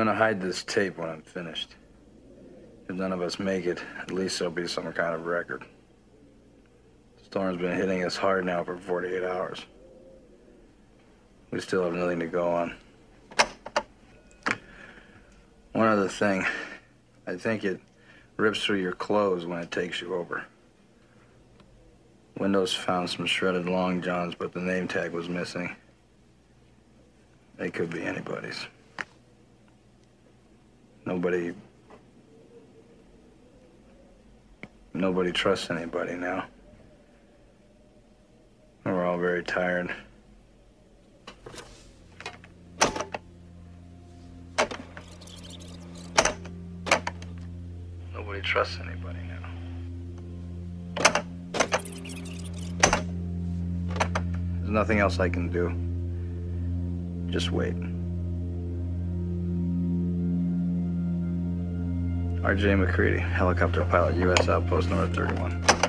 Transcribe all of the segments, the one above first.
gonna hide this tape when I'm finished. If none of us make it, at least there'll be some kind of record. The storm's been hitting us hard now for 48 hours. We still have nothing to go on. One other thing. I think it rips through your clothes when it takes you over. Windows found some shredded long johns, but the name tag was missing. They could be anybody's. Nobody. Nobody trusts anybody now. We're all very tired. Nobody trusts anybody now. There's nothing else I can do. Just wait. R.J. MacReady, helicopter pilot, U.S. Outpost Number 31.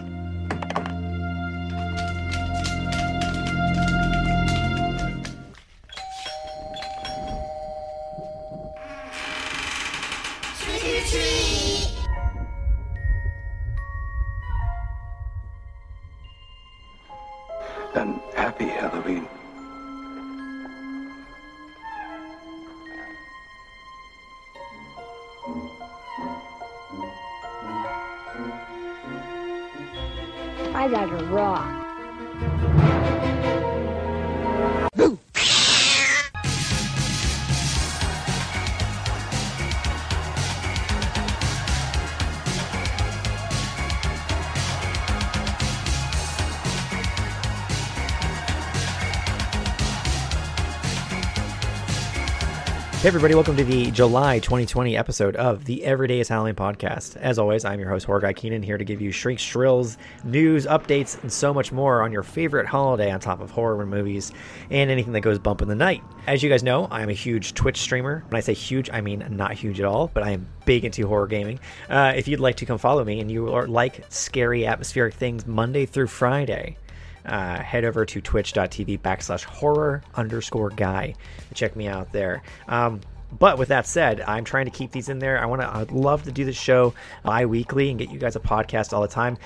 Hey, everybody, welcome to the July 2020 episode of the Everyday Halloween podcast. As always, I'm your host, Guy Keenan, here to give you shriek shrills, news, updates, and so much more on your favorite holiday on top of horror movies and anything that goes bump in the night. As you guys know, I'm a huge Twitch streamer. When I say huge, I mean not huge at all, but I am big into horror gaming. Uh, if you'd like to come follow me and you are like scary atmospheric things Monday through Friday, uh, head over to twitch.tv backslash horror underscore guy check me out there. Um, but with that said, I'm trying to keep these in there. I want to. I'd love to do the show bi-weekly and get you guys a podcast all the time.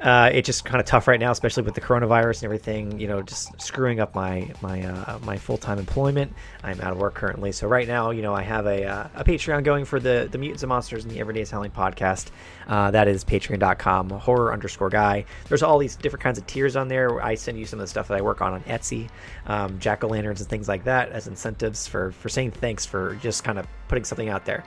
Uh, it's just kind of tough right now, especially with the coronavirus and everything. You know, just screwing up my my uh, my full time employment. I'm out of work currently, so right now, you know, I have a, uh, a Patreon going for the the Mutants and Monsters and the Everyday Halloween podcast. Uh, that is Patreon.com horror underscore guy. There's all these different kinds of tiers on there. I send you some of the stuff that I work on on Etsy, um, jack o' lanterns and things like that as incentives for for saying thanks for just kind of putting something out there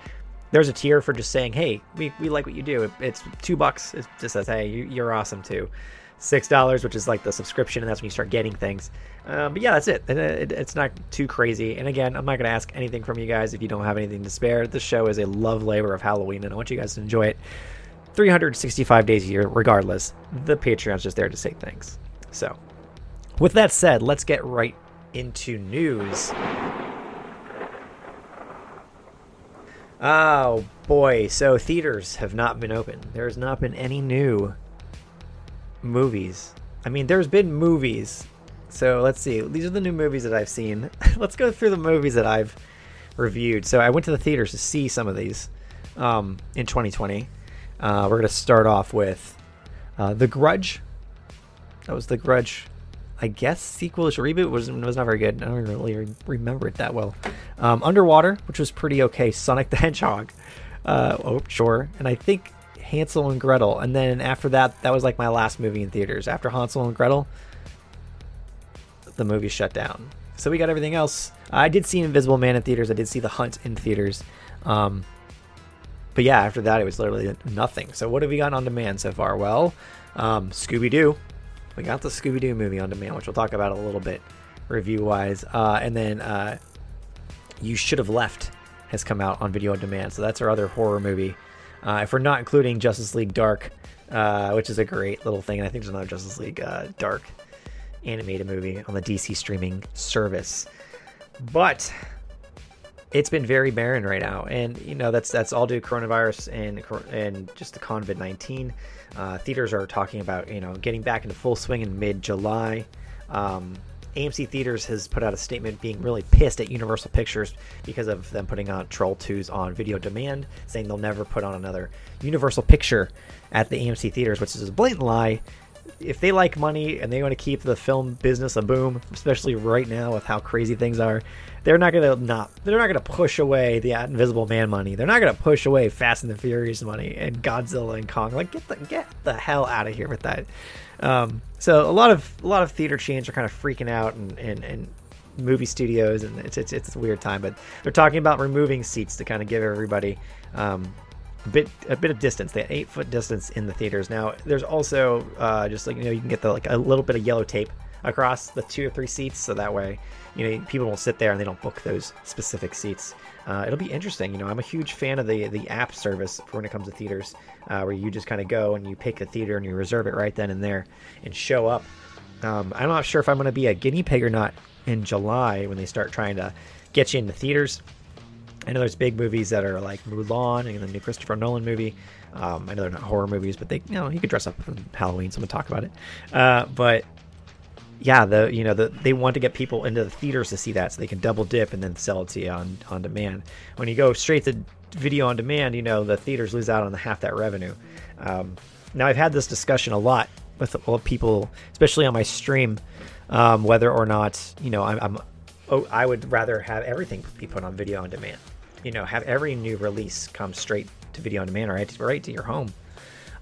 there's a tier for just saying, "Hey, we, we like what you do." It, it's two bucks. It just says, "Hey, you, you're awesome too." Six dollars, which is like the subscription, and that's when you start getting things. Uh, but yeah, that's it. It, it. It's not too crazy. And again, I'm not going to ask anything from you guys if you don't have anything to spare. This show is a love labor of Halloween, and I want you guys to enjoy it. 365 days a year, regardless. The Patreon's just there to say thanks. So, with that said, let's get right into news. Oh boy, so theaters have not been open. There has not been any new movies. I mean, there's been movies. So let's see. These are the new movies that I've seen. let's go through the movies that I've reviewed. So I went to the theaters to see some of these um, in 2020. Uh, we're going to start off with uh, The Grudge. That was The Grudge I guess sequel-ish reboot was was not very good. I don't really remember it that well. Um, Underwater, which was pretty okay. Sonic the Hedgehog, uh, oh sure, and I think Hansel and Gretel. And then after that, that was like my last movie in theaters. After Hansel and Gretel, the movie shut down. So we got everything else. I did see Invisible Man in theaters. I did see The Hunt in theaters. Um, but yeah, after that, it was literally nothing. So what have we got on demand so far? Well, um, Scooby Doo we got the Scooby Doo movie on demand, which we'll talk about a little bit review wise. Uh, and then uh, You Should Have Left has come out on video on demand. So that's our other horror movie. Uh, if we're not including Justice League Dark, uh, which is a great little thing. And I think there's another Justice League uh, Dark animated movie on the DC streaming service. But it's been very barren right now, and you know that's that's all due to coronavirus and and just the COVID nineteen. Uh, theaters are talking about you know getting back into full swing in mid July. Um, AMC Theaters has put out a statement being really pissed at Universal Pictures because of them putting out Trolls 2 on video demand, saying they'll never put on another Universal picture at the AMC Theaters, which is a blatant lie. If they like money and they want to keep the film business a boom, especially right now with how crazy things are, they're not gonna not they're not gonna push away the Invisible Man money. They're not gonna push away Fast and the Furious money and Godzilla and Kong. Like get the get the hell out of here with that. Um, so a lot of a lot of theater chains are kind of freaking out and and, and movie studios and it's, it's it's a weird time. But they're talking about removing seats to kind of give everybody. Um, a bit a bit of distance. They eight foot distance in the theaters. Now there's also uh, just like you know you can get the like a little bit of yellow tape across the two or three seats, so that way you know people will sit there and they don't book those specific seats. Uh, it'll be interesting. You know, I'm a huge fan of the the app service for when it comes to theaters, uh, where you just kind of go and you pick a theater and you reserve it right then and there and show up. Um, I'm not sure if I'm going to be a guinea pig or not in July when they start trying to get you into theaters. I know there's big movies that are like Mulan and the new Christopher Nolan movie. Um, I know they're not horror movies, but they, you know, you could dress up for Halloween. So I'm gonna talk about it. Uh, but yeah, the you know the they want to get people into the theaters to see that so they can double dip and then sell it to you on on demand. When you go straight to video on demand, you know the theaters lose out on the half that revenue. Um, now I've had this discussion a lot with people, especially on my stream, um, whether or not you know I'm, I'm oh, I would rather have everything be put on video on demand. You know, have every new release come straight to video on demand or right to your home.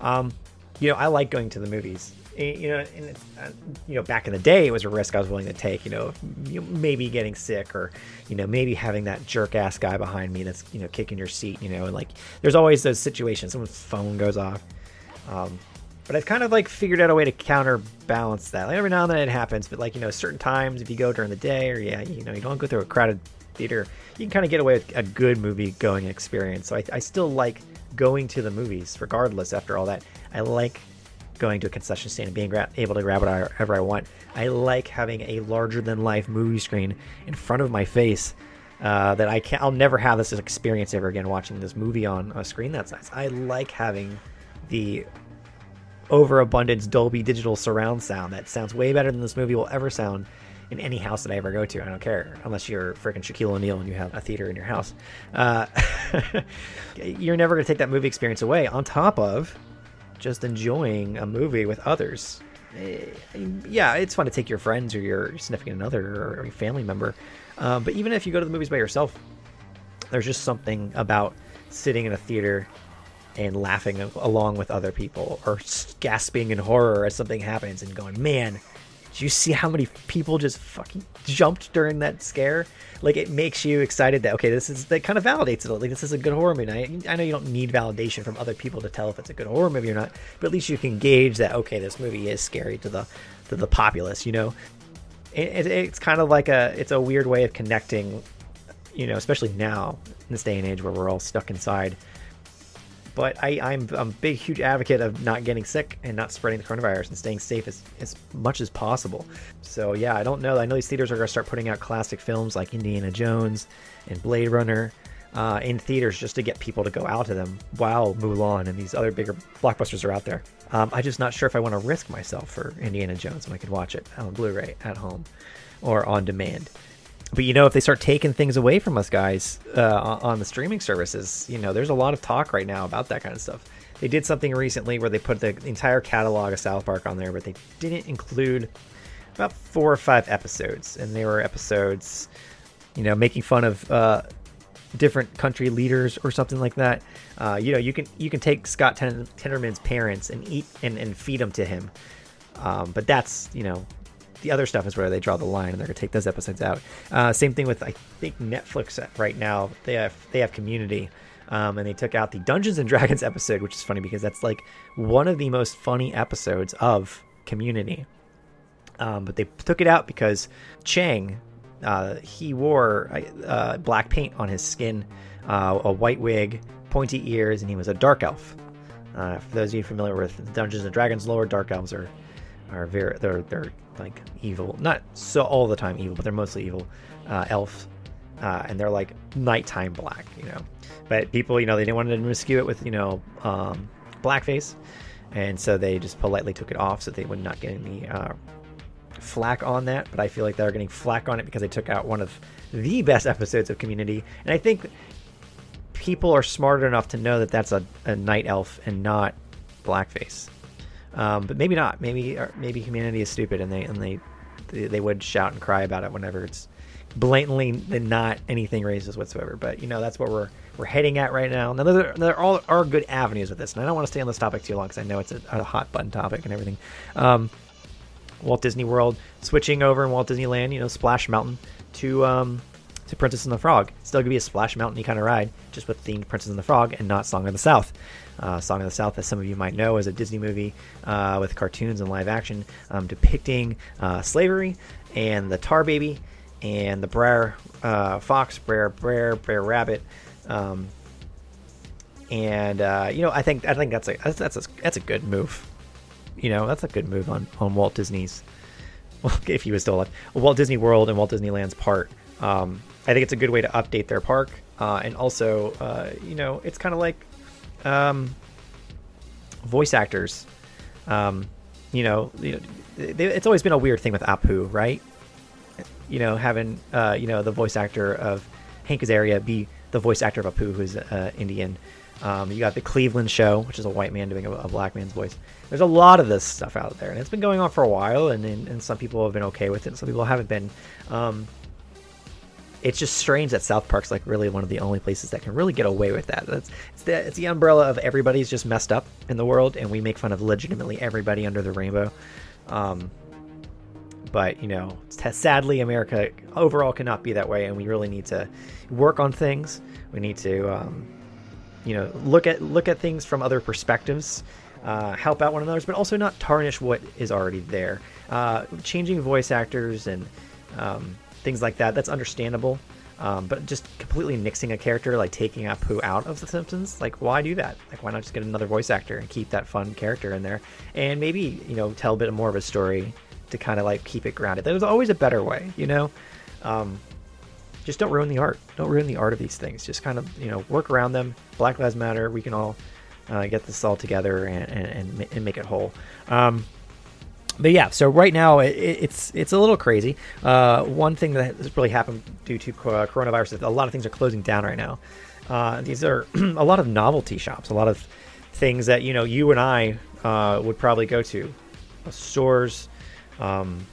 Um, you know, I like going to the movies you know, and uh, you know, back in the day, it was a risk I was willing to take. You know, maybe getting sick, or you know, maybe having that jerk ass guy behind me that's you know kicking your seat. You know, and like there's always those situations. Someone's phone goes off. Um, but I've kind of like figured out a way to counterbalance that. Like every now and then it happens, but like you know, certain times if you go during the day, or yeah, you know, you don't go through a crowded theater, you can kind of get away with a good movie going experience. So I, I still like going to the movies, regardless. After all that, I like going to a concession stand and being gra- able to grab whatever I want. I like having a larger than life movie screen in front of my face. Uh, that I can't, I'll never have this experience ever again watching this movie on a screen that size. I like having the overabundance Dolby digital surround sound that sounds way better than this movie will ever sound in any house that I ever go to. I don't care unless you're freaking Shaquille O'Neal and you have a theater in your house. Uh, you're never going to take that movie experience away. On top of just enjoying a movie with others. Eh, yeah, it's fun to take your friends or your significant other or your family member. Um, but even if you go to the movies by yourself, there's just something about sitting in a theater and laughing along with other people or gasping in horror as something happens and going, man, do you see how many people just fucking jumped during that scare? Like it makes you excited that okay, this is that kind of validates it. Like this is a good horror movie. I, I know you don't need validation from other people to tell if it's a good horror movie or not, but at least you can gauge that okay, this movie is scary to the to the populace. You know, it, it, it's kind of like a it's a weird way of connecting. You know, especially now in this day and age where we're all stuck inside but I, I'm, I'm a big, huge advocate of not getting sick and not spreading the coronavirus and staying safe as, as much as possible. So, yeah, I don't know. I know these theaters are going to start putting out classic films like Indiana Jones and Blade Runner uh, in theaters just to get people to go out to them while Mulan and these other bigger blockbusters are out there. Um, I'm just not sure if I want to risk myself for Indiana Jones when I could watch it on Blu ray at home or on demand but you know, if they start taking things away from us guys uh, on the streaming services, you know, there's a lot of talk right now about that kind of stuff. They did something recently where they put the entire catalog of South Park on there, but they didn't include about four or five episodes, and they were episodes, you know, making fun of uh, different country leaders or something like that. Uh, you know, you can you can take Scott Ten- Tenderman's parents and eat and, and feed them to him, um, but that's you know the other stuff is where they draw the line, and they're gonna take those episodes out. Uh, same thing with I think Netflix right now. They have they have Community, um, and they took out the Dungeons and Dragons episode, which is funny because that's like one of the most funny episodes of Community. Um, but they took it out because Chang, uh, he wore uh, black paint on his skin, uh, a white wig, pointy ears, and he was a dark elf. Uh, for those of you familiar with Dungeons and Dragons lore, dark elves are are very they're they're like evil, not so all the time evil, but they're mostly evil uh, elf, uh, and they're like nighttime black, you know. But people, you know, they didn't want to miscue it with you know um, blackface, and so they just politely took it off so they would not get any uh, flack on that, but I feel like they're getting flack on it because they took out one of the best episodes of Community, and I think people are smart enough to know that that's a, a night elf and not blackface. Um, but maybe not. Maybe maybe Community is stupid and they and they they would shout and cry about it whenever it's blatantly not anything racist whatsoever. But you know that's what we're we're heading at right now. Now there, there all are good avenues with this, and I don't want to stay on this topic too long because I know it's a, a, hot button topic and everything. Um, Walt Disney World switching over in Walt Disneyland, you know, Splash Mountain to um, to Princess and the Frog. Still gonna be a Splash Mountain kind of ride, just with themed Princess and the Frog and not Song of the South. Uh, Song of the South, as some of you might know, is a Disney movie uh, with cartoons and live action um, depicting uh, slavery and the Tar Baby and the Brer uh, Fox, Brer Brer Brer Rabbit. Um, and uh, you know, I think I think that's a that's that's a, that's a good move. You know, that's a good move on on Walt Disney's. Well, if he was still alive, Walt Disney World and Walt Disneyland's part. Um, I think it's a good way to update their park, uh, and also, uh, you know, it's kind of like um, voice actors. Um, you know, you know they, it's always been a weird thing with Apu, right? You know, having uh, you know the voice actor of Hank Azaria be the voice actor of Apu, who's uh, Indian. Um, you got the Cleveland Show, which is a white man doing a, a, black man's voice. There's a lot of this stuff out there, and it's been going on for a while, and, and, and some people have been okay with it, and some people haven't been. Um, it's just strange that South Park's like really one of the only places that can really get away with that. It's, it's the it's the umbrella of everybody's just messed up in the world, and we make fun of legitimately everybody under the rainbow. Um, but you know, sadly, America overall cannot be that way, and we really need to work on things. We need to, um, you know, look at look at things from other perspectives. Uh, help out one another, but also not tarnish what is already there. Uh, changing voice actors and um, things like that. That's understandable. Um, but just completely nixing a character, like taking Apu out of The Simpsons, like why do that? Like why not just get another voice actor and keep that fun character in there, and maybe you know tell a bit more of a story to kind of like keep it grounded. There's always a better way, you know. Um, just don't ruin the art. Don't ruin the art of these things. Just kind of you know work around them. Black Lives Matter. We can all uh, get this all together and, and, and make it whole. Um, but yeah, so right now it, it's it's a little crazy. Uh, one thing that has really happened due to coronavirus is a lot of things are closing down right now. Uh, these are a lot of novelty shops, a lot of things that you know you and I uh, would probably go to, uh, stores, um,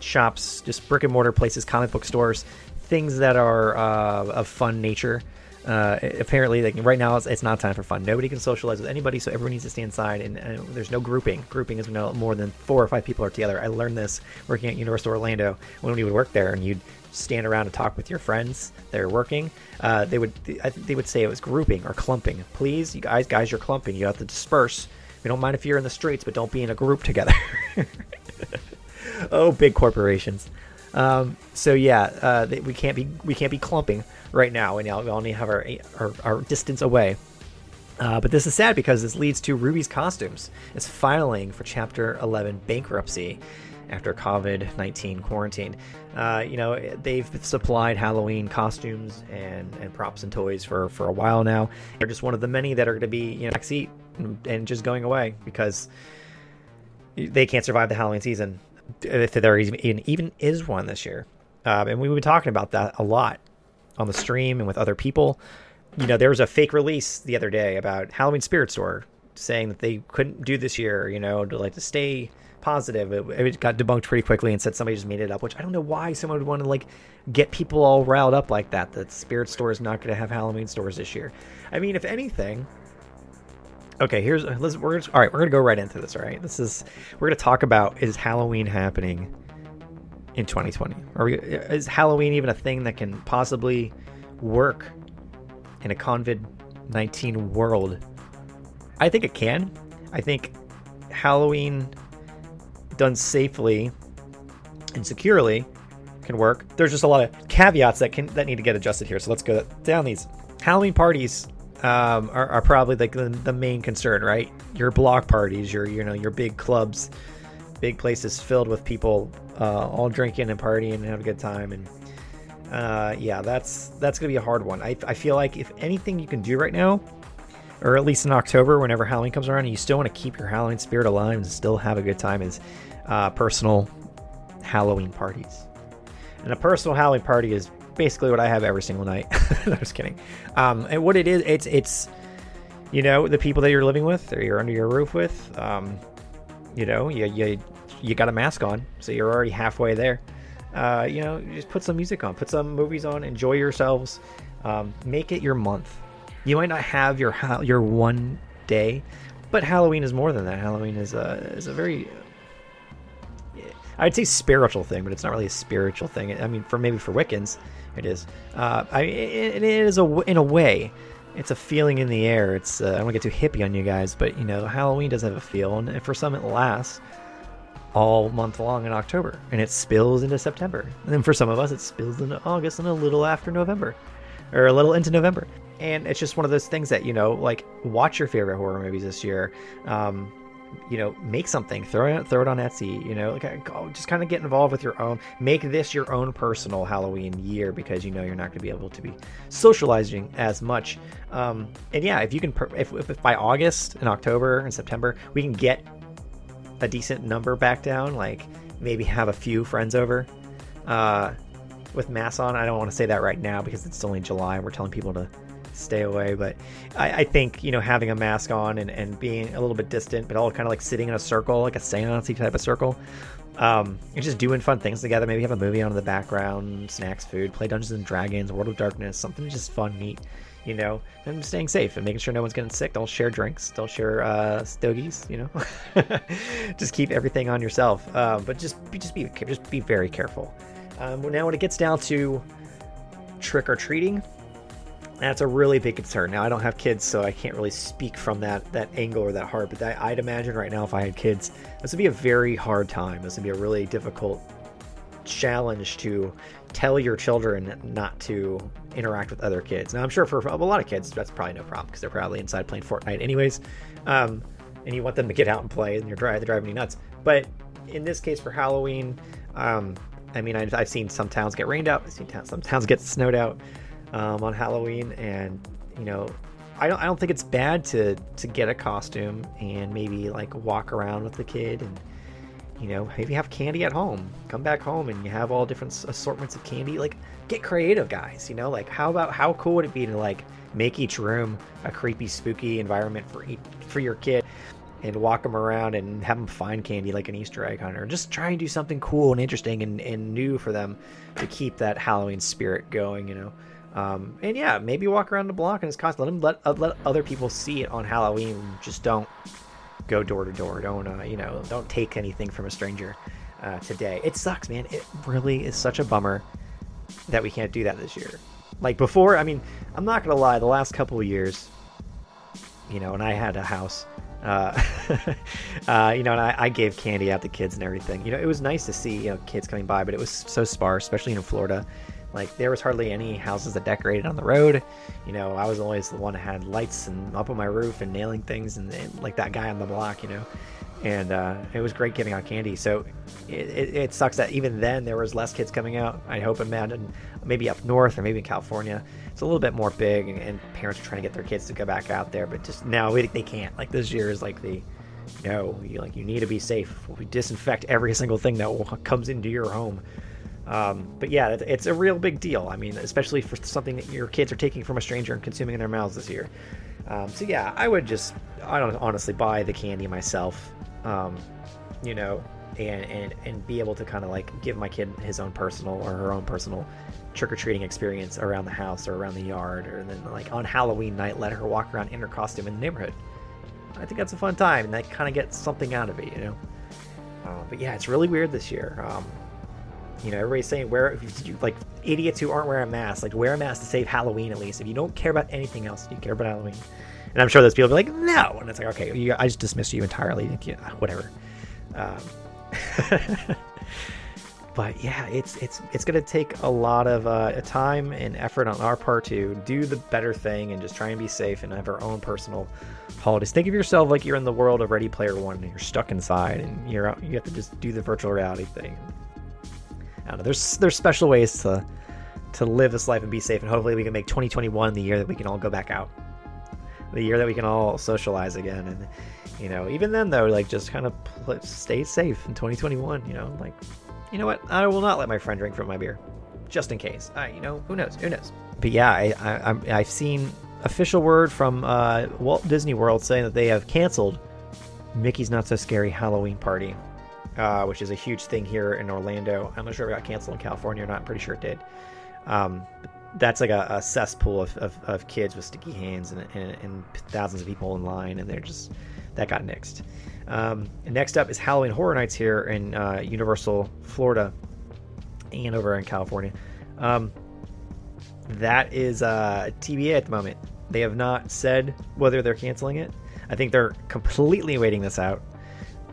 shops, just brick and mortar places, comic book stores, things that are uh, of fun nature uh, apparently, like right now, it's, it's, not time for fun. Nobody can socialize with anybody, so everyone needs to stay inside. And, and there's no grouping. Grouping is no more than four or five people are together. I learned this working at Universal Orlando when we would work there, and you'd stand around and talk with your friends that are working. Uh, they would I think they would say it was grouping or clumping. Please, you guys, guys, you're clumping. You have to disperse. We don't mind if you're in the streets, but don't be in a group together. oh, big corporations. Um, so yeah, uh, we can't be we can't be clumping right now, and we only have our, our, our distance away. Uh, but this is sad because this leads to Rubie's Costumes is filing for Chapter 11 bankruptcy after COVID 19 quarantine. Uh, you know, they've supplied Halloween costumes and, and props and toys for, for a while now. They're just one of the many that are going to be, you know, backseat and, and just going away because they can't survive the Halloween season if there even, even is one this year. Um, and we've been talking about that a lot on the stream and with other people. You know, there was a fake release the other day about Halloween Spirit Store saying that they couldn't do this year, you know, to like to stay positive. It, it, got debunked pretty quickly and said somebody just made it up, which I don't know why someone would want to like get people all riled up like that. That Spirit Store is not going to have Halloween stores this year. I mean, if anything, okay, here's let's we're all right. We're gonna go right into this. All right, this is we're gonna talk about is Halloween happening in 2020? Are we, is Halloween even a thing that can possibly work in a COVID 19 world? I think it can. I think Halloween done safely and securely can work. There's just a lot of caveats that can that need to get adjusted here. So let's go down these. Halloween parties um, are, are, probably like the, the main concern, right? Your block parties, your you know your big clubs, big places filled with people uh, all drinking and partying and having a good time. And uh, yeah, that's that's gonna be a hard one. I, I feel like if anything you can do right now, or at least in October, whenever Halloween comes around, and you still want to keep your Halloween spirit alive and still have a good time, is uh, personal Halloween parties. And a personal Halloween party is basically what I have every single night. no, just kidding. Um, and what it is, it's it's you know the people that you're living with or you're under your roof with. Um, you know, you you you got a mask on, so you're already halfway there. Uh, you know, just put some music on, put some movies on, enjoy yourselves. Um, make it your month. You might not have your your one day, but Halloween is more than that. Halloween is a is a very I'd say spiritual thing, but it's not really a spiritual thing. I mean, for maybe for Wiccans, it is. Uh, I it, it is a in a way, it's a feeling in the air. It's uh, I don't want to get too hippie on you guys, but you know, Halloween does have a feel, and for some it lasts all month long in October, and it spills into September, and then for some of us it spills into August and a little after November, or a little into November. And it's just one of those things that you know, like watch your favorite horror movies this year. Um, you know, make something, throw it, throw it on Etsy. You know, like just kind of get involved with your own. Make this your own personal Halloween year because you know you're not going to be able to be socializing as much. Um, and yeah, if you can, if, if by August and October and September we can get a decent number back down, like maybe have a few friends over. Uh, with masks on, I don't want to say that right now because it's only July and we're telling people to stay away. But I, I, think you know having a mask on and, and being a little bit distant, but all kind of like sitting in a circle, like a seance type of circle, um, and just doing fun things together. Maybe have a movie on in the background, snacks, food, play Dungeons and Dragons, World of Darkness, something just fun, neat. You know, and staying safe and making sure no one's getting sick. Don't share drinks. Don't share uh, stogies. You know, just keep everything on yourself. Um, but just be, just be just be very careful. Um, now, when it gets down to trick or treating, that's a really big concern. Now I don't have kids, so I can't really speak from that that angle or that heart. But I, would imagine right now, if I had kids, this would be a very hard time. This would be a really difficult challenge to tell your children not to interact with other kids. Now I'm sure for a lot of kids that's probably no problem because they're probably inside playing Fortnite anyways, um, and you want them to get out and play, and you're they're driving you nuts. But in this case, for Halloween, um, I mean I've, I've seen some towns get rained out. I've seen towns, some towns get snowed out um, on Halloween, and you know, I don't I don't think it's bad to to get a costume and maybe like walk around with the kid and you know maybe have candy at home. Come back home and you have all different assortments of candy. Like get creative, guys. You know, like how about how cool would it be to like make each room a creepy, spooky environment for each, for your kid? and walk them around and have them find candy like an Easter egg hunter. Just try and do something cool and interesting and, and new for them to keep that Halloween spirit going, you know. Um, and yeah, maybe walk around the block and costume. Let him let, uh, let other people see it on Halloween. Just don't go door to door. Don't uh, you know? Don't take anything from a stranger uh, today. It sucks, man. It really is such a bummer that we can't do that this year. Like before, I mean, I'm not gonna lie. The last couple of years, you know, and I had a house. Uh, uh, you know, and I, I, gave candy out to kids and everything. You know, it was nice to see you know kids coming by, but it was so sparse, especially in Florida. Like there was hardly any houses that decorated on the road. You know, I was always the one that had lights and up on my roof and nailing things and, and like that guy on the block, you know. And uh, it was great giving out candy. So it, it, it, sucks that even then there was less kids coming out. I hope imagine maybe up north or maybe in California, it's a little bit more big, and, and parents are trying to get their kids to go back out there. But just now they can't. Like this year is like the no, you like you need to be safe. We disinfect every single thing that comes into your home. Um, but yeah, it's, a real big deal. I mean, especially for something that your kids are taking from a stranger and consuming in their mouths this year. Um, so yeah, I would just, I don't honestly buy the candy myself, um, you know, and, and, and be able to kind of like give my kid his own personal or her own personal trick or treating experience around the house or around the yard, or then like on Halloween night, let her walk around in her costume in the neighborhood. I think that's a fun time, and I kind of gets something out of it, you know. Uh, but yeah, it's really weird this year. Um, you know, everybody's saying wear like idiots who aren't wearing masks, like wear a mask to save Halloween at least. If you don't care about anything else, you care about Halloween. And I'm sure those people be like, no, and it's like, okay, you, I just dismiss you entirely. Yeah, whatever. Um, but yeah, it's it's it's gonna take a lot of uh, time and effort on our part to do the better thing and just try and be safe and have our own personal holidays. Think of yourself like you're in the world of Ready Player One and you're stuck inside and you're you have to just do the virtual reality thing. Don't know. There's there's special ways to to live this life and be safe, and hopefully we can make 2021 the year that we can all go back out, the year that we can all socialize again, and you know, even then though, like just kind of stay safe in 2021. You know, like you know what? I will not let my friend drink from my beer, just in case. I, you know, who knows? Who knows? But yeah, I, I, I've seen official word from uh, Walt Disney World saying that they have canceled Mickey's Not So Scary Halloween Party, uh, which is a huge thing here in Orlando. I'm not sure if it got canceled in California or not. I'm pretty sure it did. Um, that's like a, a cesspool of, of, of, kids with sticky hands and, and, and, thousands of people in line, and they're just that got nixed. Um, next up is Halloween Horror Nights here in uh, Universal, Florida, and over in California. Um, that is uh, TBA at the moment. They have not said whether they're canceling it. I think they're completely waiting this out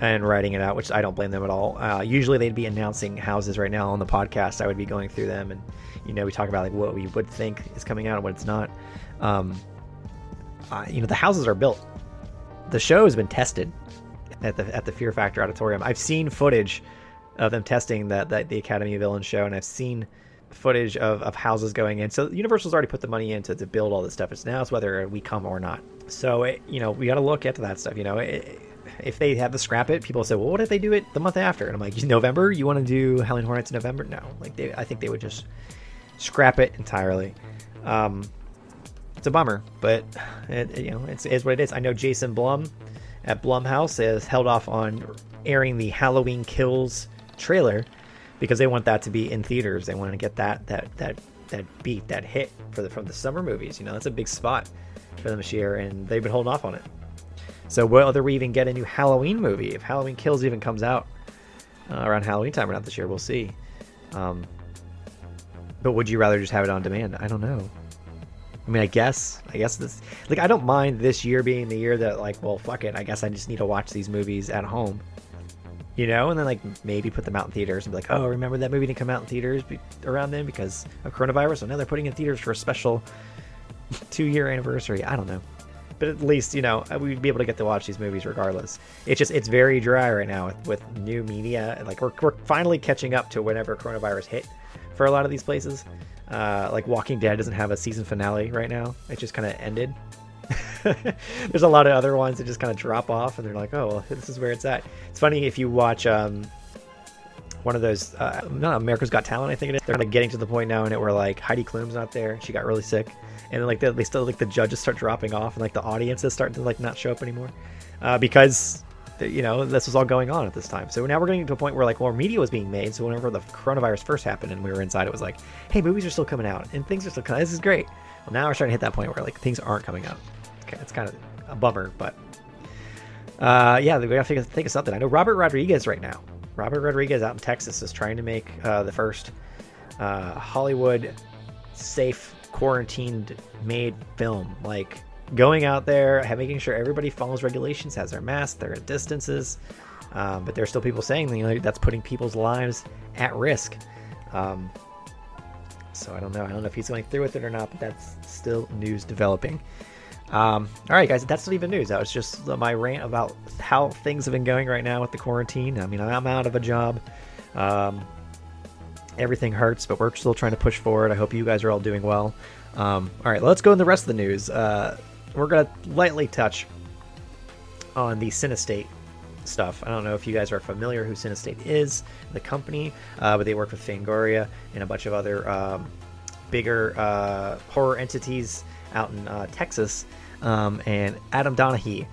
and writing it out, which I don't blame them at all. Uh, usually they'd be announcing houses right now on the podcast. I would be going through them and, you know, we talk about like what we would think is coming out and what it's not. Um, uh, you know, the houses are built. The show has been tested at the at the Fear Factor Auditorium. I've seen footage of them testing that, that the Academy of Villains show, and I've seen footage of, of houses going in. So Universal's already put the money in to, to build all this stuff. It's now it's whether we come or not. So it, you know we got to look at that stuff. You know, it, if they have to scrap it, people say, well, what if they do it the month after? And I'm like, November? You want to do Halloween Horrors in November? No, like they, I think they would just scrap it entirely. Um, it's a bummer, but it, you know it's, it's what it is. I know Jason Blum at Blumhouse has held off on airing the Halloween Kills trailer because they want that to be in theaters. They want to get that that that that beat, that hit for the from the summer movies. You know, that's a big spot for them this year, and they've been holding off on it. So whether we even get a new Halloween movie, if Halloween Kills even comes out uh, around Halloween time or not this year, we'll see. Um, but would you rather just have it on demand? I don't know. I mean, I guess, I guess this, like, I don't mind this year being the year that, like, well, fuck it. I guess I just need to watch these movies at home you know, and then like maybe put them out in theaters and be like, oh, remember that movie didn't come out in theaters be- around then because of coronavirus, so now they're putting in theaters for a special two year anniversary. I don't know, but at least you know we'd be able to get to watch these movies regardless. It's just it's very dry right now with, with new media. Like we're we're finally catching up to whenever coronavirus hit for a lot of these places. Uh, like Walking Dead doesn't have a season finale right now; it just kind of ended. There's a lot of other ones that just kind of drop off, and they're like, "Oh, well, this is where it's at." It's funny if you watch um, one of those, uh, not America's Got Talent, I think it is. They're like getting to the point now in it where like Heidi Klum's not there; she got really sick, and like they, they still like the judges start dropping off, and like the audience is starting to like not show up anymore uh, because you know this was all going on at this time. So now we're getting to a point where like more media was being made. So whenever the coronavirus first happened and we were inside, it was like, hey, movies are still coming out and things are still coming. This is great. Well, now we're starting to hit that point where like things aren't coming out okay it's kind of a bummer, but uh, yeah, we got to think of something. I know Robert Rodriguez right now. Robert Rodriguez out in Texas is trying to make uh, the first uh, Hollywood safe quarantined made film. Like going out there, making sure everybody follows regulations, has their masks, their distances. Um, but there's still people saying you know, that's putting people's lives at risk. Um, so I don't know. I don't know if he's going through with it or not, but that's still news developing. Um, all right, guys, that's not even news. That was just my rant about how things have been going right now with the quarantine. I mean, I'm out of a job. Um, everything hurts, but we're still trying to push forward. I hope you guys are all doing well. Um, all right, let's go in the rest of the news. Uh, we're going to lightly touch on the Cinestate stuff. I don't know if you guys are familiar who Cinestate is, the company, uh, but they work with Fangoria and a bunch of other um, bigger uh, horror entities out in uh, Texas um, and Adam Donaghey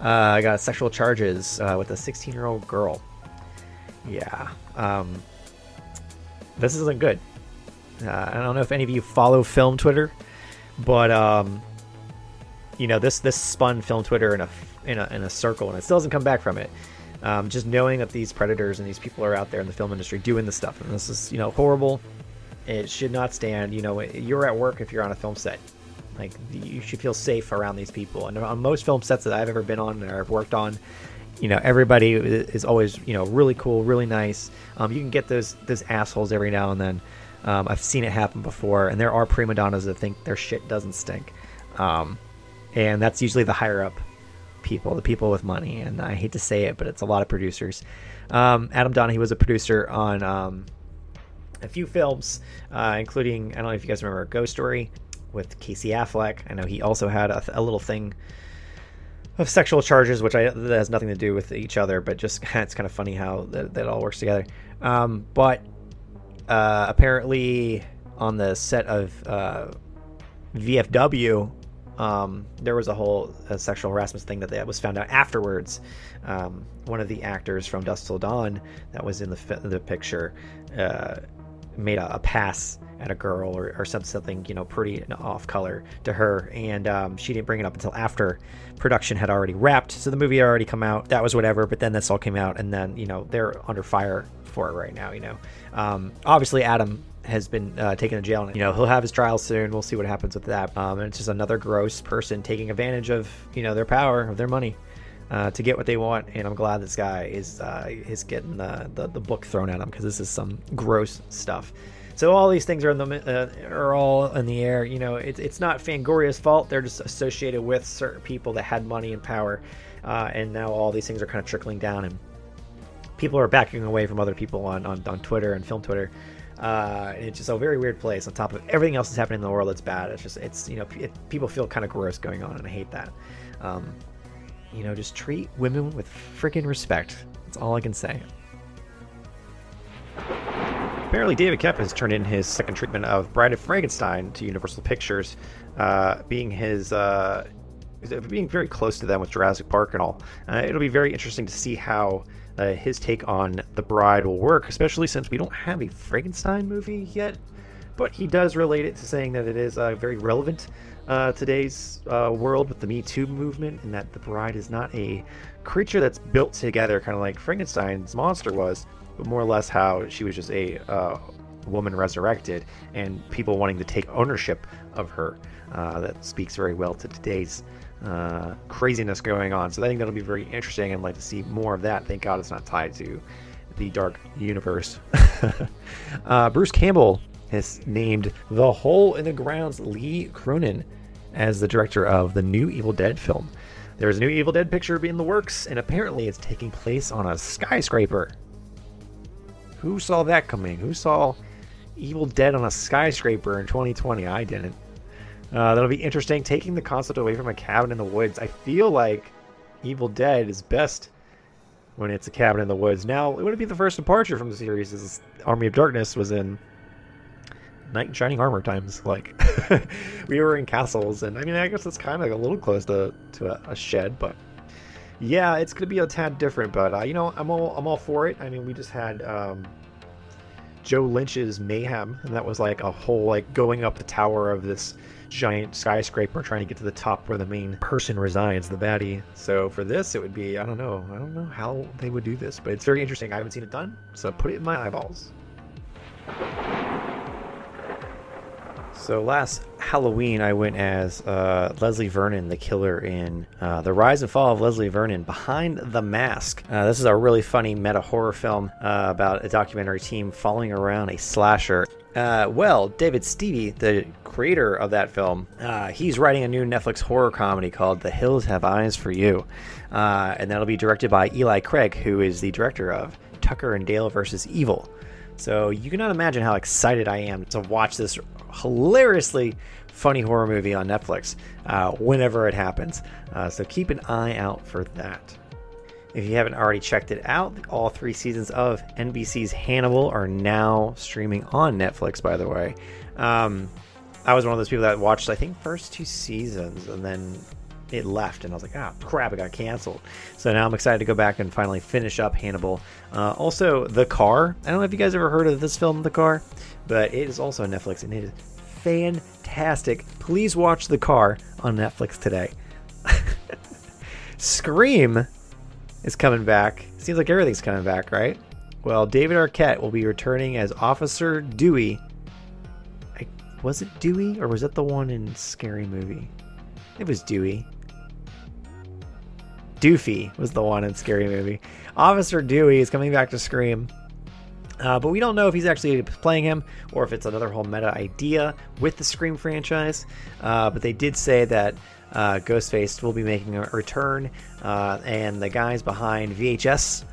uh, got sexual charges uh, with a 16 year old girl. Yeah. Um, this isn't good. Uh, I don't know if any of you follow film Twitter, but um, you know this this spun film Twitter in a in a in a circle, and it still doesn't come back from it. Um, just knowing that these predators and these people are out there in the film industry doing this stuff, and this is you know horrible. It should not stand. You know, you're at work if you're on a film set. Like you should feel safe around these people. And on most film sets that I've ever been on or I've worked on, you know, everybody is always you know really cool, really nice. Um, you can get those those assholes every now and then. Um, I've seen it happen before, and there are prima donnas that think their shit doesn't stink, um, and that's usually the higher up people, the people with money. And I hate to say it, but it's a lot of producers. Um, Adam Donaghey was a producer on um, a few films, uh, including I don't know if you guys remember Ghost Story, with Casey Affleck. I know he also had a, a little thing of sexual charges, which I, that has nothing to do with each other, but just it's kind of funny how that, that all works together. Um, but uh, apparently, on the set of uh, VFW, um, there was a whole sexual harassment thing that, that was found out afterwards. Um, one of the actors from Dusk Till Dawn that was in the the picture uh, made a, a pass at a girl or, or some- something you know pretty off color to her. And um, she didn't bring it up until after production had already wrapped. So the movie had already come out. That was whatever. But then this all came out. And then you know they're under fire for it right now you know. Um, obviously adam has been uh, taken to jail. And you know he'll have his trial soon. We'll see what happens with that. Um, and it's just another gross person taking advantage of you know their power of their money uh, to get what they want. And I'm glad this guy is uh, is getting the, the, the book thrown at him because this is some gross stuff. So all these things are in the uh, are all in the air. You know, it's it's not Fangoria's fault. They're just associated with certain people that had money and power, uh, and now all these things are kind of trickling down, and people are backing away from other people on on, on Twitter and film Twitter. Uh, and it's just a very weird place. On top of everything else that's happening in the world, that's bad. It's just it's you know it, people feel kind of gross going on, and I hate that. Um, you know, just treat women with freaking respect. That's all I can say. Apparently, David Koepp has turned in his second treatment of Bride of Frankenstein to Universal Pictures, uh, being his uh, being very close to them with Jurassic Park and all. Uh, it'll be very interesting to see how uh, his take on The Bride will work, especially since we don't have a Frankenstein movie yet. But he does relate it to saying that it is uh, very relevant uh, today's uh, world with the Me Too movement, and that the bride is not a creature that's built together, kind of like Frankenstein's monster was, but more or less how she was just a uh, woman resurrected, and people wanting to take ownership of her. Uh, that speaks very well to today's uh, craziness going on. So I think that'll be very interesting, and like to see more of that. Thank God it's not tied to the dark universe. Bruce Campbell has named The Hole in the Ground's Lee Cronin as the director of the new Evil Dead film. There's a new Evil Dead picture in the works, and apparently it's taking place on a skyscraper. Who saw that coming? Who saw Evil Dead on a skyscraper in 2020? I didn't. Uh, that'll be interesting. Taking the concept away from a cabin in the woods. I feel like Evil Dead is best when it's a cabin in the woods. Now, it wouldn't be the first departure from the series. Is Army of Darkness was in knight in shining armor times. Like we were in castles, and I mean, I guess it's kind of a little close to to a, a shed, but yeah, it's gonna be a tad different. But uh, you know, I'm all I'm all for it. I mean, we just had um, Joe Lynch's Mayhem, and that was like a whole like going up the tower of this giant skyscraper trying to get to the top where the main person resides, the baddie. So for this, it would be I don't know, I don't know how they would do this, but it's very interesting. I haven't seen it done, so put it in my eyeballs. So last Halloween, I went as uh, Leslie Vernon, the killer in uh, The Rise and Fall of Leslie Vernon, Behind the Mask. Uh, this is a really funny meta horror film uh, about a documentary team following around a slasher. Uh, well, David Stieve, the creator of that film, uh, he's writing a new Netflix horror comedy called The Hills Have Eyes for You. and that'll be directed by Eli Craig, who is the director of Tucker and Dale versus Evil. So you cannot imagine how excited I am to watch this hilariously funny horror movie on Netflix uh, whenever it happens. Uh, so keep an eye out for that. If you haven't already checked it out, all three seasons of NBC's Hannibal are now streaming on Netflix, by the way. Um, I was one of those people that watched, I think, first two seasons and then it left and i was like ah crap it got canceled. So now i'm excited to go back and finally finish up hannibal. Uh, also the car. I don't know if you guys ever heard of this film the car but it is also on netflix and it is fantastic. Please watch the car on netflix today. Scream is coming back. Seems like everything's coming back right? Well david arquette will be returning as officer dewey. Was it dewey or was it the one in scary movie? It was Dewey. Doofy was the one in Scary Movie. Officer Dewey is coming back to Scream. Uh, but we don't know if he's actually playing him or if it's another whole meta idea with the Scream franchise. Uh, but they did say that uh, Ghostface will be making a return, uh, and the guys behind VHS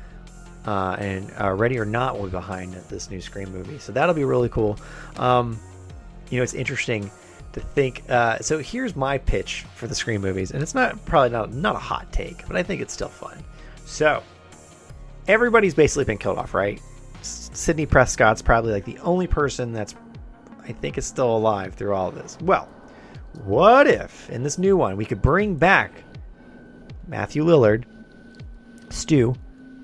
uh, and uh, Ready or Not will be behind this new Scream movie. So that'll be really cool. Um, you know, it's interesting to think. Uh, so here's my pitch for the Scream movies, and it's not probably not not a hot take, but I think it's still fun. So everybody's basically been killed off, right? Sidney Prescott's probably like the only person that's I think is still alive through all of this. Well, what if in this new one we could bring back Matthew Lillard, Stu,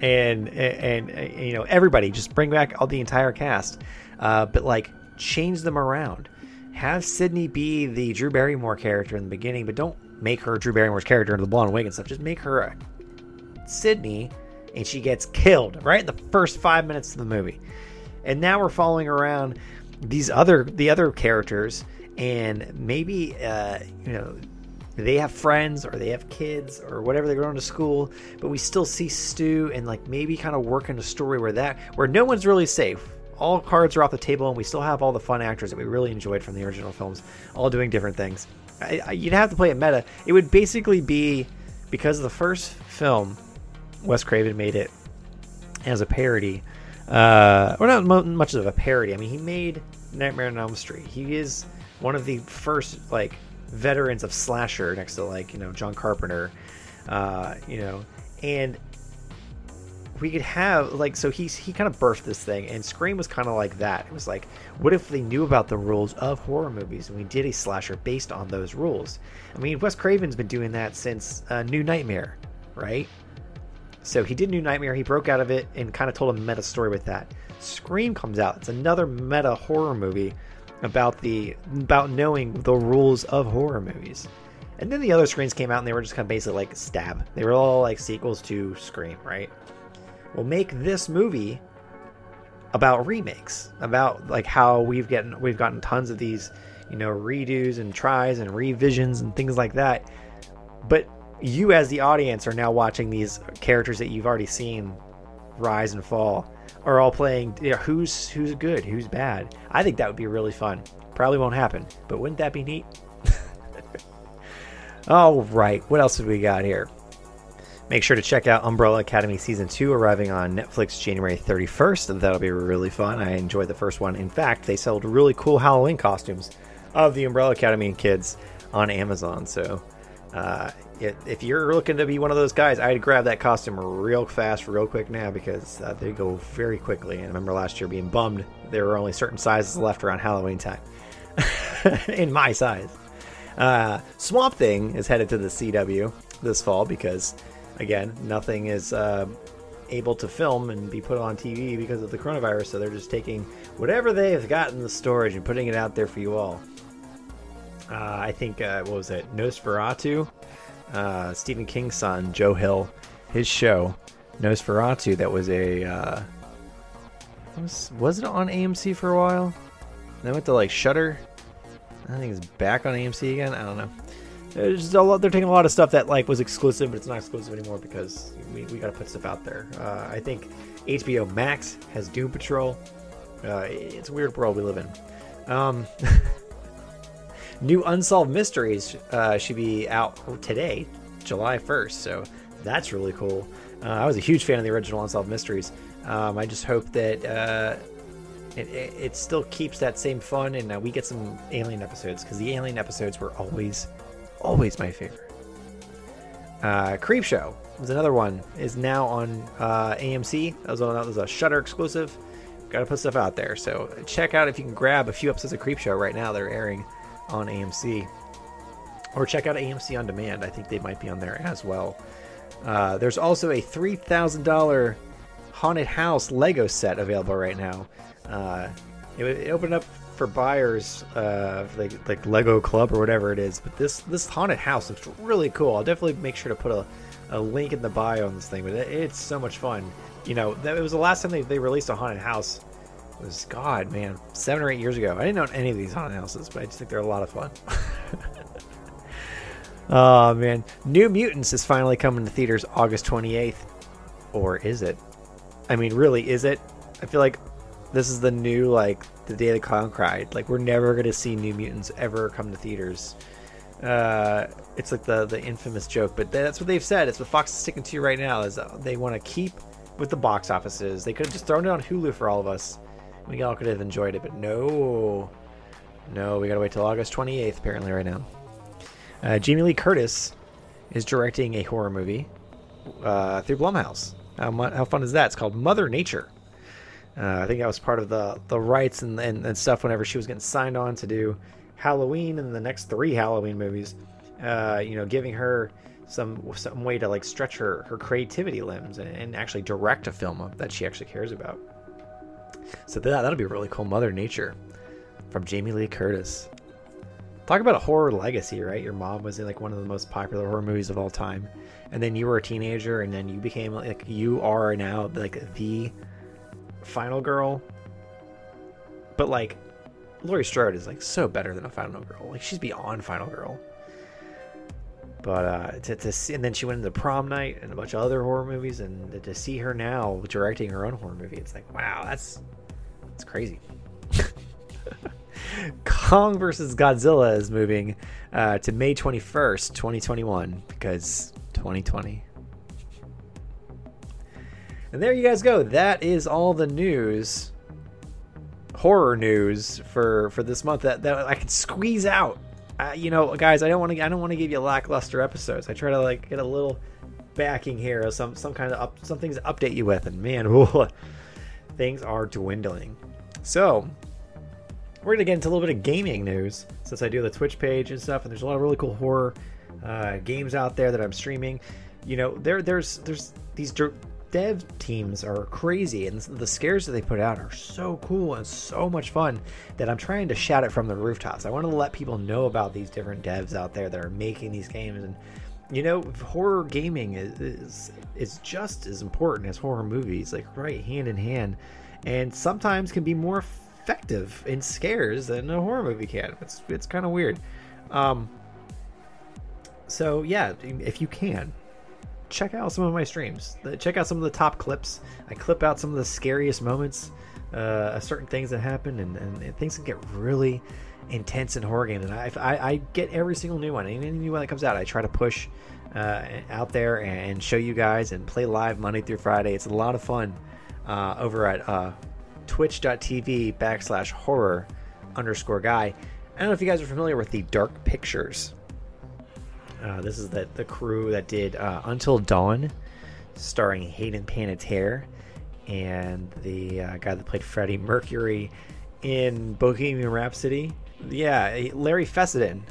and and, and you know everybody, just bring back all the entire cast, uh, but like change them around. Have Sidney be the Drew Barrymore character in the beginning, but don't make her Drew Barrymore's character into the blonde wig and stuff. Just make her a Sidney, and she gets killed right in the first five minutes of the movie. And now we're following around these other the other characters, and maybe uh, you know they have friends or they have kids or whatever they're going to school, but we still see Stu and like maybe kind of work in a story where that where no one's really safe. All cards are off the table, and we still have all the fun actors that we really enjoyed from the original films, all doing different things. I, I, you'd have to play it meta. It would basically be because the first film, Wes Craven made it as a parody. Uh, or not much of a parody. I mean, he made Nightmare on Elm Street. He is one of the first like veterans of slasher next to like you know John Carpenter, uh, you know, and we could have like so he's he kind of birthed this thing and scream was kind of like that. It was like what if they knew about the rules of horror movies and we did a slasher based on those rules? I mean wes craven's been doing that since uh, new nightmare right? So he did new nightmare he broke out of it and kind of told a meta story with that. Scream comes out it's another meta horror movie about the about knowing the rules of horror movies. And then the other screens came out and they were just kind of basically like stab. They were all like sequels to scream right will make this movie about remakes, about like how we've gotten we've gotten tons of these, you know, redos and tries and revisions and things like that. But you as the audience are now watching these characters that you've already seen rise and fall are all playing you know, who's who's good, who's bad. I think that would be really fun. Probably won't happen, but wouldn't that be neat? all right, what else have we got here? Make sure to check out Umbrella Academy Season 2 arriving on Netflix January 31st. That'll be really fun. I enjoyed the first one. In fact, they sold really cool Halloween costumes of the Umbrella Academy kids on Amazon. So uh, if you're looking to be one of those guys, I'd grab that costume real fast, real quick now because uh, they go very quickly. And I remember last year being bummed there were only certain sizes left around Halloween time in my size. Uh, Swamp Thing is headed to the CW this fall because again, nothing is uh, able to film and be put on TV because of the coronavirus. So they're just taking whatever they have got in the storage and putting it out there for you all. Uh, I think uh, what was it? Nosferatu, uh, Stephen King's son, Joe Hill, his show Nosferatu. That was a uh, was was it on AMC for a while? Then went to like Shudder. I think it's back on AMC again. I don't know. There's a lot, they're taking a lot of stuff that like was exclusive, but it's not exclusive anymore because we, we got to put stuff out there. Uh, I think HBO Max has Doom Patrol. Uh, it's a weird world we live in. Um, new Unsolved Mysteries uh, should be out today, July 1st. So that's really cool. Uh, I was a huge fan of the original Unsolved Mysteries. Um, I just hope that uh, it, it, it, still keeps that same fun and uh, we get some alien episodes because the alien episodes were always always my favorite. Uh, Creepshow was another one. Is now on uh, AMC. That was, a, that was a Shudder exclusive. Got to put stuff out there. So check out if you can grab a few episodes of Creepshow right now. They're airing on AMC, or check out AMC on Demand. I think they might be on there as well. Uh, there's also a three thousand dollar haunted house Lego set available right now. Uh, it, it opened up for buyers, uh, like like Lego Club or whatever it is. But this this haunted house looks really cool. I'll definitely make sure to put a, a link in the bio on this thing. But it, it's so much fun. You know, that it was the last time they, they released a haunted house. It was God, man, seven or eight years ago. I didn't own any of these haunted houses, but I just think they're a lot of fun. oh man, New Mutants is finally coming to theaters August twenty eighth, or is it? I mean, really, is it? I feel like this is the new like the day the clown cried. Like we're never gonna see New Mutants ever come to theaters. Uh, it's like the the infamous joke, but that's what they've said. It's what Fox is sticking to right now. Is they want to keep with the box offices. They could have just thrown it on Hulu for all of us. We all could have enjoyed it, but no, No, we gotta wait till August 28th, apparently, right now. Uh, Jamie Lee Curtis is directing a horror movie uh, through Blumhouse. How, how fun is that? It's called Mother Nature. Uh, I think that was part of the the rights and, and, and stuff whenever she was getting signed on to do Halloween and the next three Halloween movies. Uh, you know, giving her some some way to like stretch her her creativity limbs and, and actually direct a film that she actually cares about. So that that'll be really cool. Mother Nature from Jamie Lee Curtis. Talk about a horror legacy, right? Your mom was in like one of the most popular horror movies of all time, and then you were a teenager, and then you became like you are now like the final girl. But like, Laurie Strode is like so better than a final girl. Like she's beyond final girl. But uh, to, to see, and then she went into prom night and a bunch of other horror movies, and to, see her now directing her own horror movie, it's like wow, that's that's crazy. Kong versus Godzilla is moving uh, to May 21st, 2021, because 2020. And there you guys go. That is all the news, horror news for for this month that, that I could squeeze out. You know, guys, I don't want to I don't want to give you lackluster episodes. I try to like get a little backing here, some some kind of up, some things to update you with, and man, whoa, things are dwindling. So we're gonna get into a little bit of gaming news since I do the Twitch page and stuff, and there's a lot of really cool horror uh, games out there that I'm streaming. You know, there there's there's these der- dev teams are crazy, and the scares that they put out are so cool and so much fun that I'm trying to shout it from the rooftops. I want to let people know about these different devs out there that are making these games and. You know, horror gaming is, is is just as important as horror movies, like right hand in hand, and sometimes can be more effective in scares than a horror movie can. It's it's kind of weird. Um, so yeah, if you can, check out some of my streams. Check out some of the top clips. I clip out some of the scariest moments, uh, certain things that happen, and, and things can get really intense in horror games. And I, I, I get every single new one, any new one that comes out, I try to push uh, out there and show you guys and play live Monday through Friday. It's a lot of fun uh, over at uh, twitch.tv backslash horror underscore guy. I don't know if you guys are familiar with the Dark Pictures. Uh, this is the, the crew that did uh, Until Dawn, starring Hayden Panettiere and the uh, guy that played Freddie Mercury in Bohemian Rhapsody. Yeah, Larry Fessenden,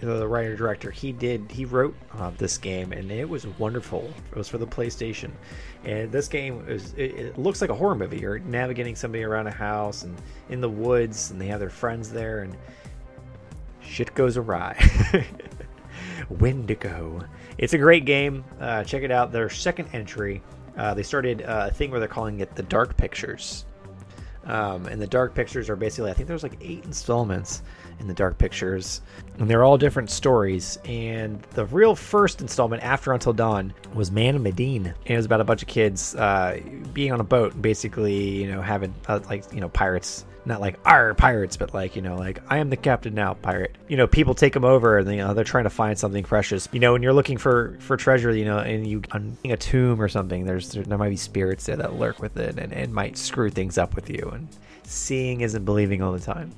the writer director, he did he wrote uh, this game and it was wonderful. It was for the PlayStation, and this game is it, it, looks like a horror movie. You're navigating somebody around a house and in the woods, and they have their friends there, and shit goes awry. Wendigo. It's a great game. Uh, check it out. Their second entry. Uh, they started uh, a thing where they're calling it the Dark Pictures. Um, and the Dark Pictures are basically, I think there's like eight installments in the Dark Pictures, and they're all different stories. And the real first installment after Until Dawn was Man of Medan, and it was about a bunch of kids uh, being on a boat, basically, you know, having uh, like you know pirates not like our pirates, but like you know, like I am the captain now, pirate. You know, people take them over, and you know they're trying to find something precious. You know, when you're looking for for treasure, you know, and you on a tomb or something, there's there, there might be spirits there that lurk with it, and, and might screw things up with you. And seeing isn't believing all the time.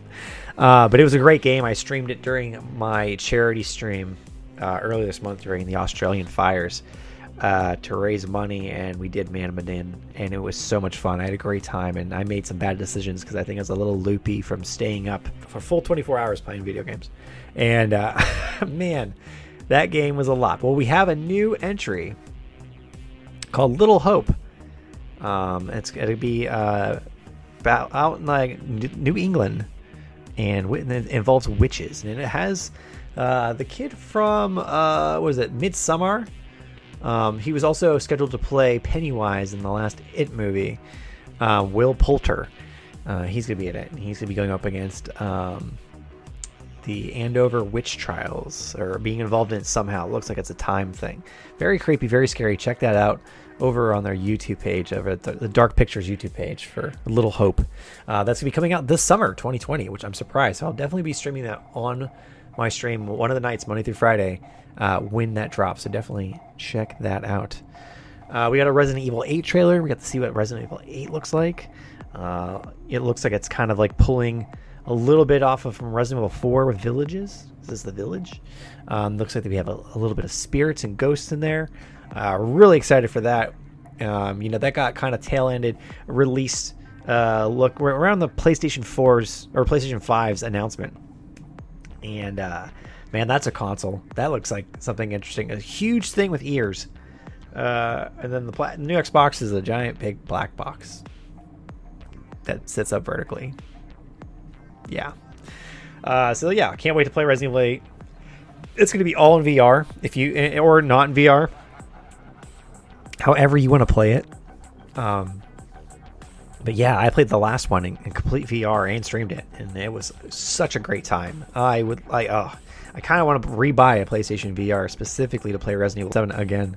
Uh, but it was a great game. I streamed it during my charity stream uh, earlier this month during the Australian fires uh, to raise money, and we did Man Medan, and it was so much fun. I had a great time, and I made some bad decisions because I think I was a little loopy from staying up for full 24 hours playing video games. And uh, man, that game was a lot. Well, we have a new entry called Little Hope. Um, it's going to be uh, about out in like New England, and it involves witches, and it has uh, the kid from uh, was it, Midsommar um, he was also scheduled to play Pennywise in the last It movie. Uh, Will Poulter. Uh, he's going to be in it. He's going to be going up against um, the Andover witch trials or being involved in it somehow. It looks like it's a time thing. Very creepy, very scary. Check that out over on their YouTube page, over at the, the Dark Pictures YouTube page for a Little Hope. Uh, that's going to be coming out this summer, 2020, which I'm surprised. So I'll definitely be streaming that on my stream one of the nights, Monday through Friday, uh, when that drops. So definitely check that out. Uh, we got a Resident Evil 8 trailer. We got to see what Resident Evil 8 looks like. Uh, it looks like it's kind of like pulling a little bit off of from Resident Evil 4 with Villages. Is this the Village? Um, looks like we have a, a, little bit of spirits and ghosts in there. Uh, really excited for that. Um, you know, that got kind of tail ended released. Uh, look, we're around the PlayStation 4's or PlayStation 5's announcement. And uh, man, that's a console. That looks like something interesting. A huge thing with ears. Uh, and then the pla- new Xbox is a giant big black box that sits up vertically. Yeah. Uh, so yeah, can't wait to play Resident Evil 8. It's going to be all in VR if you eh, or not in VR. However you want to play it. Um, but yeah, I played the last one in, in, complete VR and streamed it, and it was such a great time. I would like, oh, I kind of want to rebuy a PlayStation VR specifically to play Resident Evil 7 again.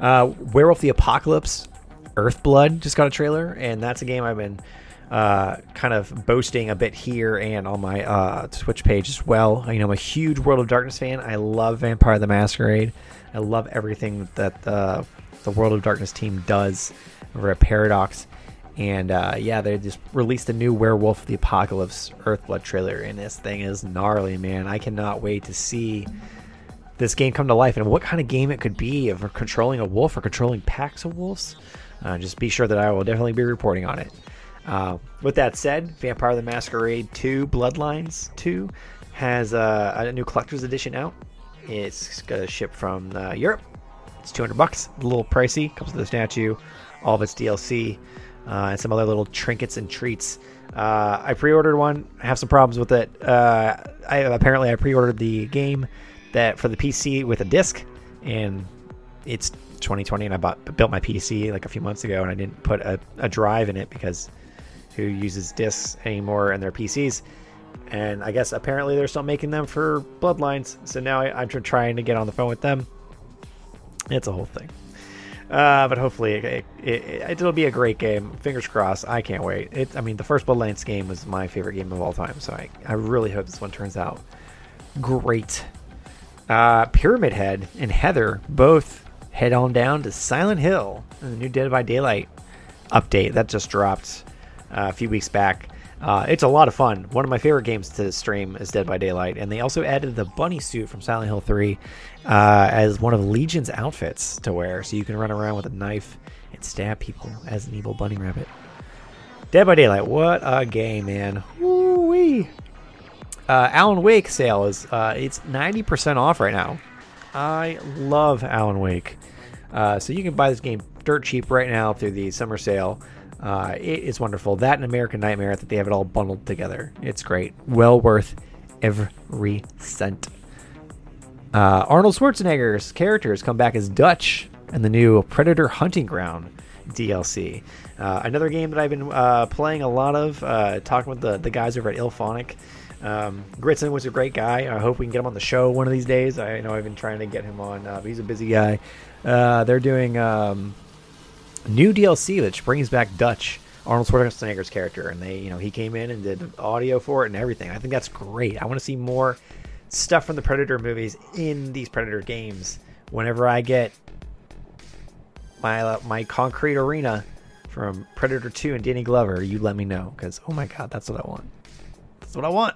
Uh, Werewolf the Apocalypse, Earthblood just got a trailer, and that's a game I've been uh, kind of boasting a bit here and on my uh, Twitch page as well. You know, I'm a huge World of Darkness fan. I love Vampire the Masquerade. I love everything that the, the World of Darkness team does over at Paradox. And uh, yeah, they just released a new Werewolf of the Apocalypse Earthblood trailer, and this thing is gnarly, man. I cannot wait to see this game come to life and what kind of game it could be of controlling a wolf or controlling packs of wolves. Uh, just be sure that I will definitely be reporting on it. Uh, with that said, Vampire the Masquerade 2 Bloodlines 2 has uh, a new collector's edition out. It's going to ship from uh, Europe. It's 200 bucks, a little pricey. Comes with the statue, all of its DLC, uh, and some other little trinkets and treats. Uh, I pre-ordered one. I have some problems with it. Uh, I apparently I pre-ordered the game that for the PC with a disc, and it's 2020, and I bought built my PC like a few months ago, and I didn't put a, a drive in it because who uses discs anymore in their PCs. And I guess apparently they're still making them for Bloodlines. So now I, am trying to get on the phone with them. It's a whole thing. Uh, but hopefully it, it, will it, be a great game. Fingers crossed. I can't wait. It, I mean, the first Bloodlines game was my favorite game of all time. So I, I really hope this one turns out great. Uh, Pyramid Head and Heather both head on down to Silent Hill, in the new Dead by Daylight update that just dropped uh, a few weeks back. Uh, it's a lot of fun. One of my favorite games to stream is Dead by Daylight, and they also added the bunny suit from Silent Hill 3 uh, as one of Legion's outfits to wear, so you can run around with a knife and stab people as an evil bunny rabbit. Dead by Daylight, what a game, man! Woo-wee. Uh, Alan Wake sale is uh, it's 90% off right now. I love Alan Wake, uh, so you can buy this game dirt cheap right now through the summer sale. Uh, it is wonderful. That and American Nightmare that they have it all bundled together. It's great. Well worth every cent. Uh, Arnold Schwarzenegger's characters come back as Dutch in the new Predator Hunting Ground DLC. Uh, another game that I've been uh, playing a lot of, uh, talking with the, the guys over at IllFonic. Um, Gritson was a great guy. I hope we can get him on the show one of these days. I know I've been trying to get him on, uh, he's a busy guy. They're doing um, new DLC which brings back Dutch, Arnold Schwarzenegger's character, and they, you know, he came in and did audio for it and everything. I think that's great. I want to see more stuff from the Predator movies in these Predator games. Whenever I get my uh, my concrete arena from Predator 2 and Danny Glover, you let me know because oh my god, that's what I want. That's what I want.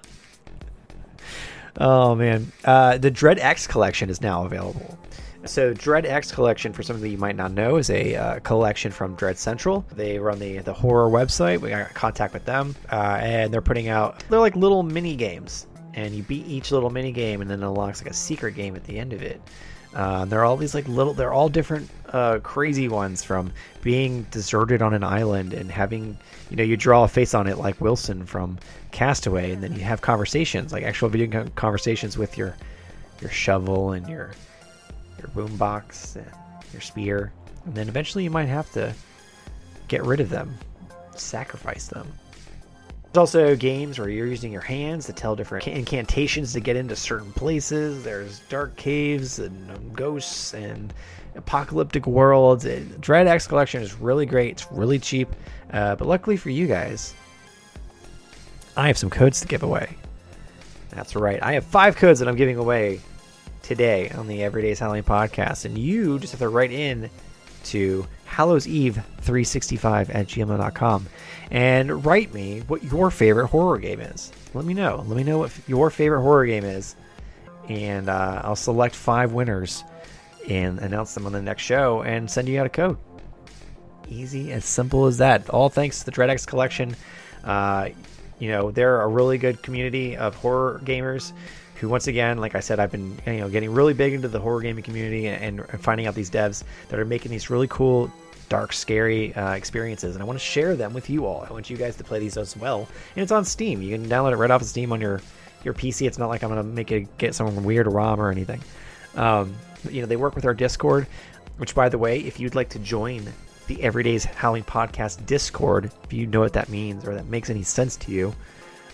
Oh man, uh, the Dread X collection is now available. So Dread X Collection, for some of you might not know, is a uh, collection from Dread Central. They run the the horror website. We got contact with them, uh, and they're putting out they're like little mini games, and you beat each little mini game, and then it unlocks like a secret game at the end of it. Uh, they're all these like little, they're all different uh, crazy ones from being deserted on an island and having, you know, you draw a face on it like Wilson from Castaway, and then you have conversations, like actual video conversations with your your shovel and your your boombox and your spear, and then eventually you might have to get rid of them, sacrifice them. There's also games where you're using your hands to tell different incantations to get into certain places. There's dark caves and um, ghosts and apocalyptic worlds. It, Dread X Collection is really great. It's really cheap, uh, but luckily for you guys, I have some codes to give away. That's right. I have five codes that I'm giving away today on the Everyday's Halloween podcast, and you just have to write in to Hallows Eve 365 at gmail.com and write me what your favorite horror game is. Let me know. Let me know what your favorite horror game is. And uh, I'll select five winners and announce them on the next show and send you out a code. Easy, as simple as that. All thanks to the DreadX collection. Uh, you know, they're a really good community of horror gamers who once again like i said i've been you know getting really big into the horror gaming community and, and finding out these devs that are making these really cool dark scary uh, experiences. And i want to share them with you all. I want you guys to play these as well. And it's on steam. You can download it right off of steam on your your pc it's not like i'm gonna make it get some weird rom or anything. Um, you know they work with our discord which by the way if you'd like to join the everyday's Halloween podcast discord if you know what that means or that makes any sense to you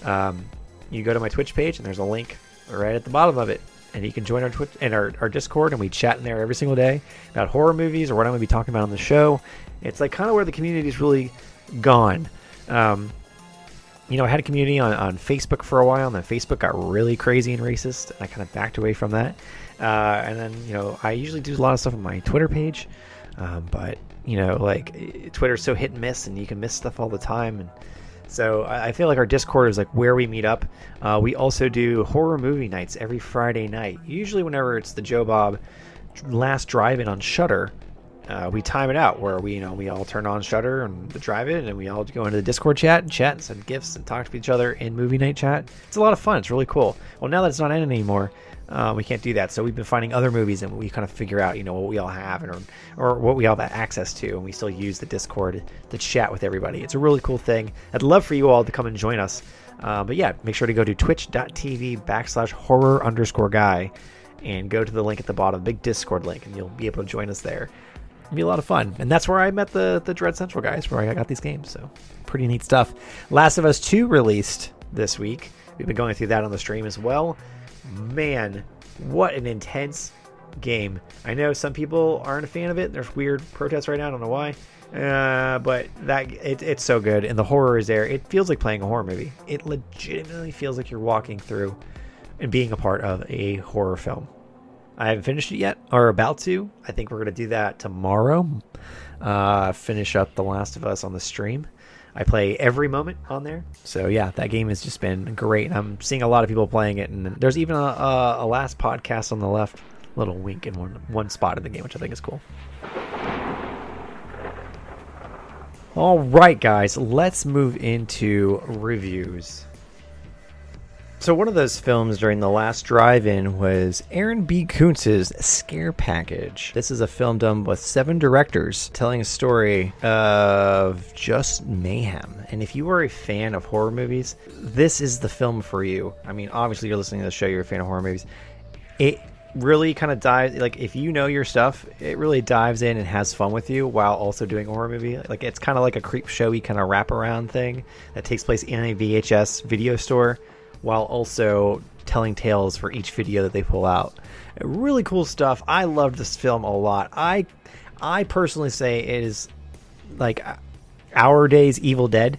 um, you go to my twitch page and there's a link right at the bottom of it. And you can join our Twitch and our, our Discord, and we chat in there every single day about horror movies or what I'm going to be talking about on the show. It's like kind of where the community is really gone. Um, you know, I had a community on, on Facebook for a while, and then Facebook got really crazy and racist, and I kind of backed away from that. Uh, and then, you know, I usually do a lot of stuff on my Twitter page, um, but, you know, like Twitter's so hit and miss, and you can miss stuff all the time. And so I feel like our Discord is like where we meet up. Uh, we also do horror movie nights every Friday night. Usually, whenever it's the Joe Bob last drive-in on Shudder. uh, we time it out where we you know we all turn on Shudder and the drive-in, and we all go into the Discord chat and chat and send gifts and talk to each other in movie night chat. It's a lot of fun. It's really cool. Well, now that it's not in anymore, uh, we can't do that. So we've been finding other movies and we kind of figure out, you know, what we all have and or, or what we all have access to, and we still use the Discord to chat with everybody. It's a really cool thing. I'd love for you all to come and join us. Uh, but yeah, make sure to go to twitch.tv backslash horror underscore guy and go to the link at the bottom, big Discord link, and you'll be able to join us there. It'll be a lot of fun. And that's where I met the, the Dread Central guys, where I got these games. So pretty neat stuff. Last of Us 2 released this week. We've been going through that on the stream as well man, what an intense game. I know some people aren't a fan of it. There's weird protests right now. I don't know why. Uh, but that it, it's so good, and the horror is there. It feels like playing a horror movie. It legitimately feels like you're walking through and being a part of a horror film. I haven't finished it yet, or about to. I think we're gonna do that tomorrow. Uh, finish up The Last of Us on the stream. I play every moment on there. So yeah, that game has just been great. I'm seeing a lot of people playing it, and there's even a, a, a last podcast on the left, little wink in one one spot of the game, which I think is cool. All right, guys, let's move into reviews. So one of those films during the last drive-in was Aaron B. Koontz's Scare Package. This is a film done with seven directors telling a story of just mayhem. And if you are a fan of horror movies, this is the film for you. I mean, obviously you're listening to the show, you're a fan of horror movies. It really kind of dives like if you know your stuff, it really dives in and has fun with you while also doing a horror movie. Like it's kind of like a creep showy kind of wraparound thing that takes place in a VHS video store while also telling tales for each video that they pull out. Really cool stuff. I loved this film a lot. I I personally say it is like our days Evil Dead.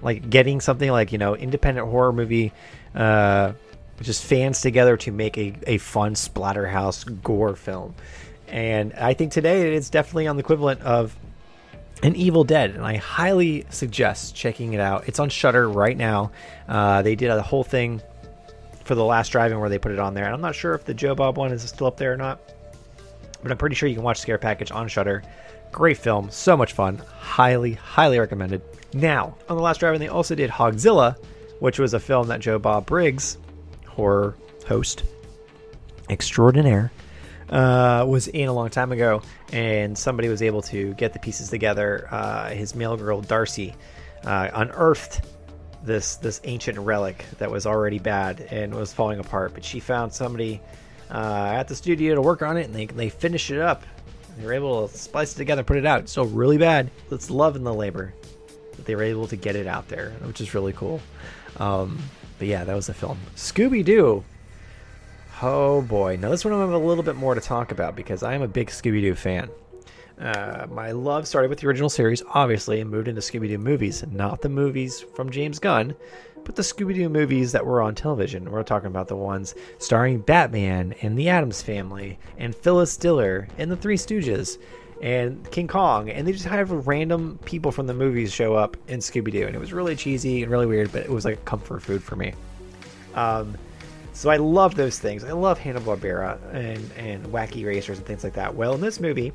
Like getting something like, you know, independent horror movie uh just fans together to make a, a fun splatterhouse gore film. And I think today it's definitely on the equivalent of an Evil Dead, and I highly suggest checking it out. It's on Shudder right now. Uh, they did a whole thing for the last drive-in where they put it on there, and I'm not sure if the Joe Bob one is still up there or not, but I'm pretty sure you can watch Scare Package on Shudder. Great film, so much fun. Highly, highly recommended. Now, on the last drive-in, they also did Hogzilla, which was a film that Joe Bob Briggs, horror host extraordinaire, uh, was in a long time ago, and somebody was able to get the pieces together. Uh, his mail girl Darcy uh, unearthed this this ancient relic that was already bad and was falling apart, but she found somebody uh, at the studio to work on it, and they they finished it up. They were able to splice it together, put it out. Still really bad. It's love in the labor that they were able to get it out there, which is really cool. Um, but yeah, that was the film. Scooby Doo Oh boy. Now, this one I have a little bit more to talk about because I am a big Scooby Doo fan. Uh, my love started with the original series, obviously, and moved into Scooby Doo movies. Not the movies from James Gunn, but the Scooby Doo movies that were on television. We're talking about the ones starring Batman and the Addams family and Phyllis Diller and the Three Stooges and King Kong, and they just have random people from the movies show up in Scooby Doo, and it was really cheesy and really weird, but it was like comfort food for me. Um, so I love those things. I love Hanna Barbera and and Wacky Racers and things like that. Well, in this movie,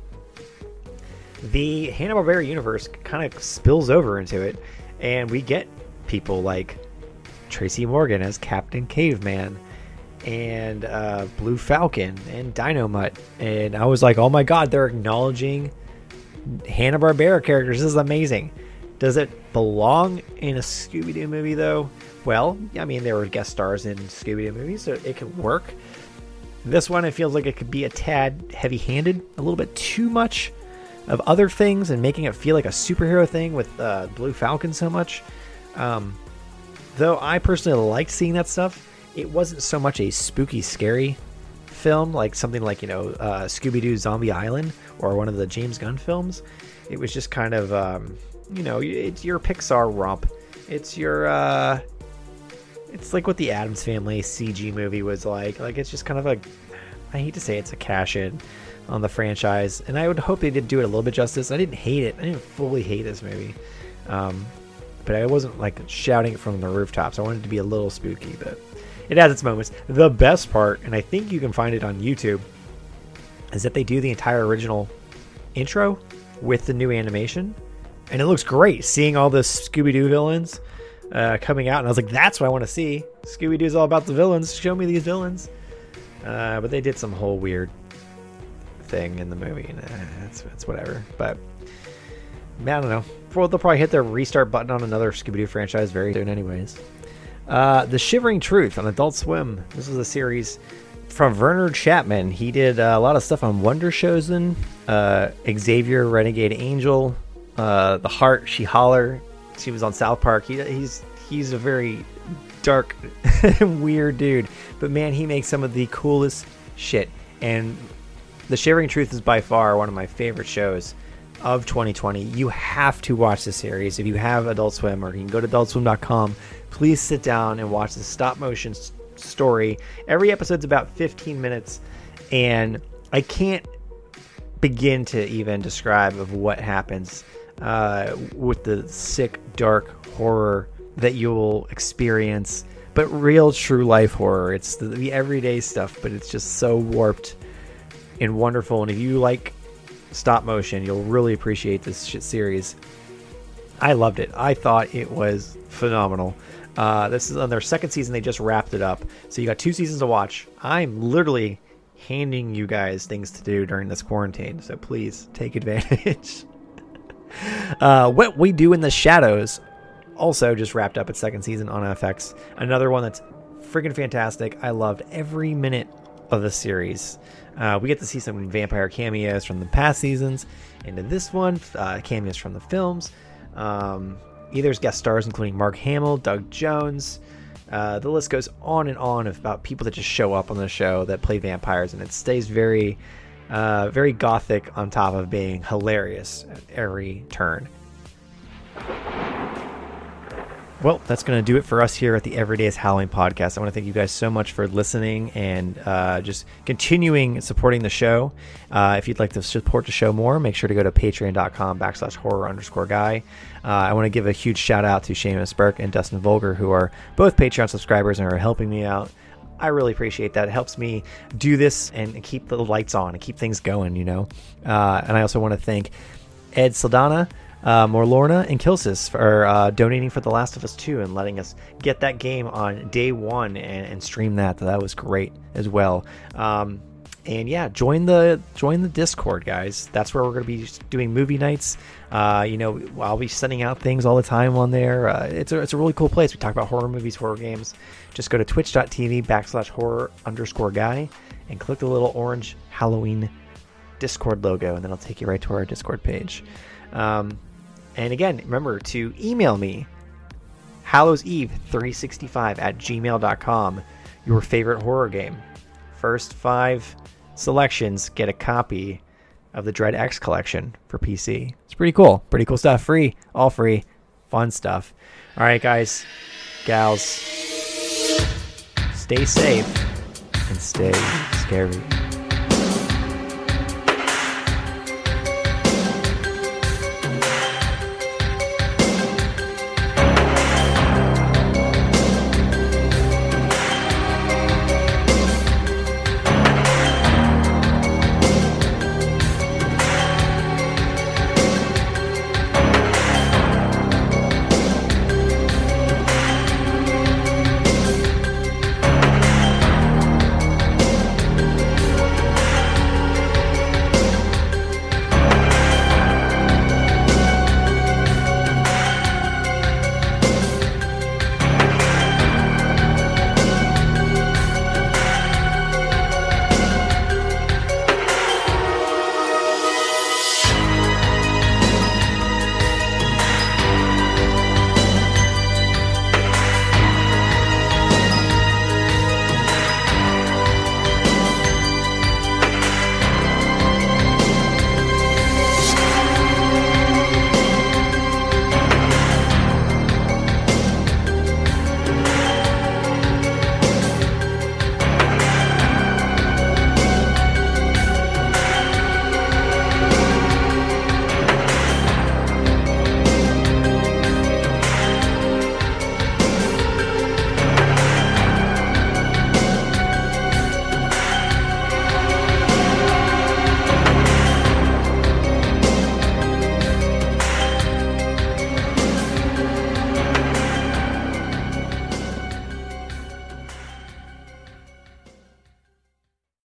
the Hanna Barbera universe kind of spills over into it, and we get people like Tracy Morgan as Captain Caveman and uh, Blue Falcon and Dynomutt. And I was like, oh my god, they're acknowledging Hanna Barbera characters. This is amazing. Does it belong in a Scooby Doo movie though? Well, I mean, there were guest stars in Scooby Doo movies, so it could work. This one, it feels like it could be a tad heavy handed, a little bit too much of other things, and making it feel like a superhero thing with uh, Blue Falcon so much. Um, though I personally liked seeing that stuff, it wasn't so much a spooky, scary film like something like you know uh, Scooby Doo Zombie Island or one of the James Gunn films. It was just kind of um, you know it's your Pixar romp. It's your uh, it's like what the Addams Family CG movie was like. Like it's just kind of a I hate to say it's a cash in on the franchise, and I would hope they did do it a little bit justice. I didn't hate it. I didn't fully hate this movie. Um, but I wasn't like shouting it from the rooftops. I wanted it to be a little spooky, but it has its moments. The best part, and I think you can find it on YouTube, is that they do the entire original intro with the new animation, and it looks great. Seeing all the Scooby Doo villains uh, coming out, and I was like, "That's what I want to see." Scooby Doo's all about the villains. Show me these villains. Uh, but they did some whole weird thing in the movie, and uh, it's, it's whatever. But man, I don't know. Well, they'll probably hit the restart button on another Scooby Doo franchise very soon, anyways. Uh, the Shivering Truth on Adult Swim. This was a series from Vernon Chatman. He did uh, a lot of stuff on Wonder Showzen, uh, Xavier, Renegade Angel, uh, The Heart, She Holler. She was on South Park. He, he's he's a very dark, weird dude. But man, he makes some of the coolest shit. And The Shivering Truth is by far one of my favorite shows of 2020. You have to watch the series if you have Adult Swim, or you can go to AdultSwim.com. Please sit down and watch the stop motion s- story. Every episode's about 15 minutes, and I can't begin to even describe of what happens uh, with the sick, dark horror that you'll experience. But real, true life horror. It's the, the everyday stuff, but it's just so warped and wonderful. And if you like stop motion, you'll really appreciate this shit series. I loved it. I thought it was phenomenal. Uh, this is on their second season. They just wrapped it up. So you got two seasons to watch. I'm literally handing you guys things to do during this quarantine. So please take advantage. uh, what we do in the shadows also just wrapped up its second season on FX. Another one that's freaking fantastic. I loved every minute of the series. Uh, we get to see some vampire cameos from the past seasons into this one, uh, cameos from the films. Um, there's guest stars including Mark Hamill, Doug Jones. Uh, the list goes on and on about people that just show up on the show that play vampires, and it stays very, uh, very gothic on top of being hilarious at every turn. Well, that's going to do it for us here at the Everyday is Halloween podcast. I want to thank you guys so much for listening and uh, just continuing supporting the show. Uh, if you'd like to support the show more, make sure to go to patreon.com backslash horror underscore guy. Uh, I want to give a huge shout out to Seamus Burke and Dustin Volger, who are both Patreon subscribers and are helping me out. I really appreciate that. It helps me do this and keep the lights on and keep things going, you know. Uh, and I also want to thank Ed Saldana uh, Morlorna and Kilsis for uh, donating for The Last of Us 2 and letting us get that game on day one and, and stream that. That was great as well. Um, and yeah, join the join the Discord, guys. That's where we're going to be doing movie nights. Uh, you know, I'll be sending out things all the time on there. Uh, it's a it's a really cool place. We talk about horror movies, horror games. Just go to twitch.tv backslash horror underscore guy and click the little orange Halloween Discord logo, and then it'll take you right to our Discord page. Um, and again, remember to email me, Hallows Eve 365 at gmail.com, your favorite horror game. First five selections get a copy of the Dread X collection for PC. It's pretty cool. Pretty cool stuff. Free. All free. Fun stuff. All right, guys, gals, stay safe and stay scary.